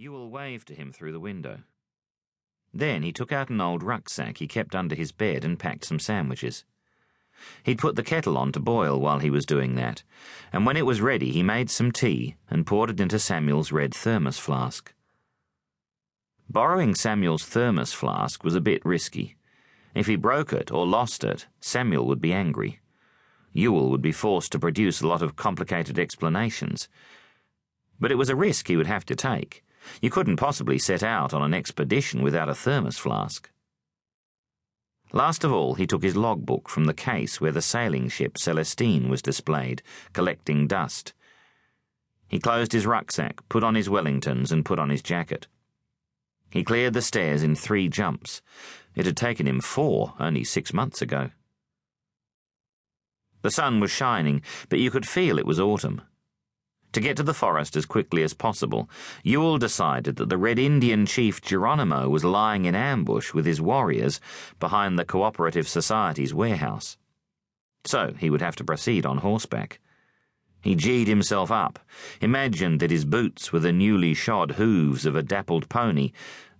Joel waved to him through the window. Then he took out an old rucksack he kept under his bed and packed some sandwiches. He'd put the kettle on to boil while he was doing that, and when it was ready, he made some tea and poured it into Samuel's red thermos flask. Borrowing Samuel's thermos flask was a bit risky. If he broke it or lost it, Samuel would be angry. Joel would be forced to produce a lot of complicated explanations. But it was a risk he would have to take you couldn't possibly set out on an expedition without a thermos flask. Last of all, he took his logbook from the case where the sailing ship Celestine was displayed, collecting dust. He closed his rucksack, put on his Wellingtons, and put on his jacket. He cleared the stairs in three jumps. It had taken him four only six months ago. The sun was shining, but you could feel it was autumn. To get to the forest as quickly as possible, Joel decided that the Red Indian chief Geronimo was lying in ambush with his warriors behind the Cooperative Society's warehouse. So he would have to proceed on horseback. He geeed himself up, imagined that his boots were the newly shod hooves of a dappled pony,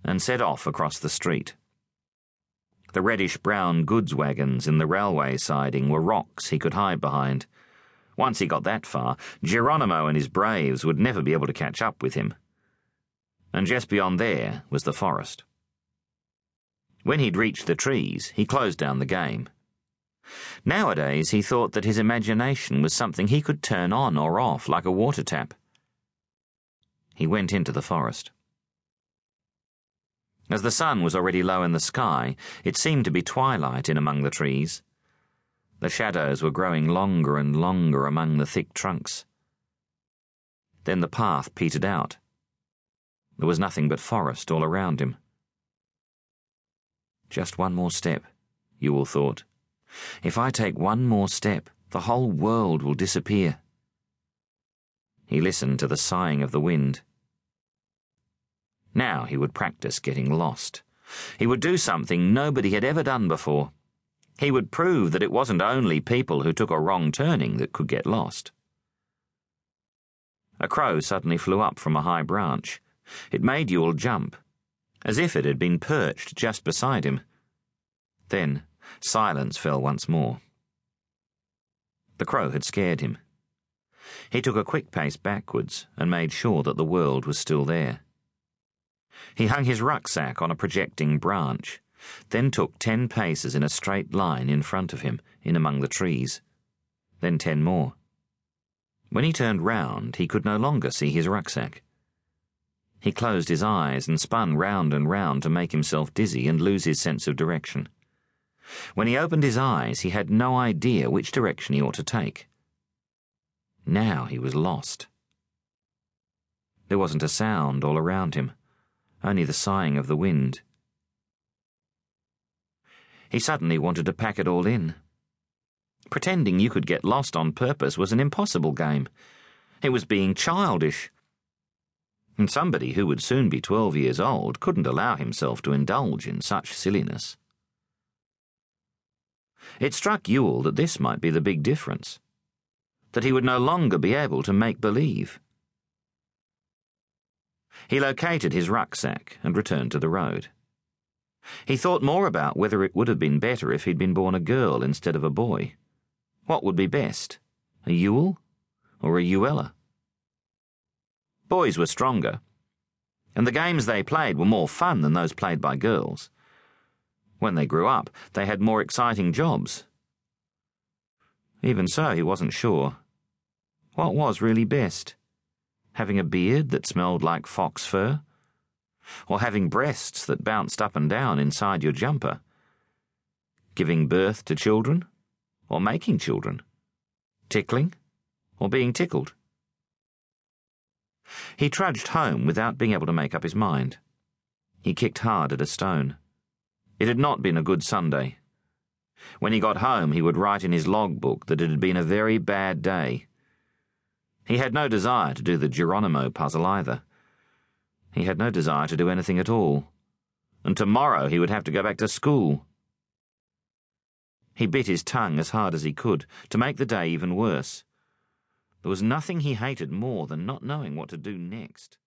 and set off across the street. The reddish brown goods wagons in the railway siding were rocks he could hide behind. Once he got that far, Geronimo and his braves would never be able to catch up with him. And just beyond there was the forest. When he'd reached the trees, he closed down the game. Nowadays, he thought that his imagination was something he could turn on or off like a water tap. He went into the forest. As the sun was already low in the sky, it seemed to be twilight in among the trees. The shadows were growing longer and longer among the thick trunks. Then the path petered out. There was nothing but forest all around him. Just one more step, Joel thought. If I take one more step, the whole world will disappear. He listened to the sighing of the wind. Now he would practice getting lost. He would do something nobody had ever done before. He would prove that it wasn't only people who took a wrong turning that could get lost. A crow suddenly flew up from a high branch. It made Joel jump, as if it had been perched just beside him. Then silence fell once more. The crow had scared him. He took a quick pace backwards and made sure that the world was still there. He hung his rucksack on a projecting branch then took ten paces in a straight line in front of him, in among the trees. Then ten more. When he turned round, he could no longer see his rucksack. He closed his eyes and spun round and round to make himself dizzy and lose his sense of direction. When he opened his eyes, he had no idea which direction he ought to take. Now he was lost. There wasn't a sound all around him, only the sighing of the wind. He suddenly wanted to pack it all in. Pretending you could get lost on purpose was an impossible game. It was being childish. And somebody who would soon be twelve years old couldn't allow himself to indulge in such silliness. It struck Joel that this might be the big difference. That he would no longer be able to make believe. He located his rucksack and returned to the road. He thought more about whether it would have been better if he'd been born a girl instead of a boy. What would be best, a Joel or a Joella? Boys were stronger, and the games they played were more fun than those played by girls. When they grew up, they had more exciting jobs. Even so, he wasn't sure. What was really best? Having a beard that smelled like fox fur? Or having breasts that bounced up and down inside your jumper, giving birth to children, or making children, tickling, or being tickled. He trudged home without being able to make up his mind. He kicked hard at a stone. It had not been a good Sunday. When he got home, he would write in his logbook that it had been a very bad day. He had no desire to do the Geronimo puzzle either. He had no desire to do anything at all. And tomorrow he would have to go back to school. He bit his tongue as hard as he could to make the day even worse. There was nothing he hated more than not knowing what to do next.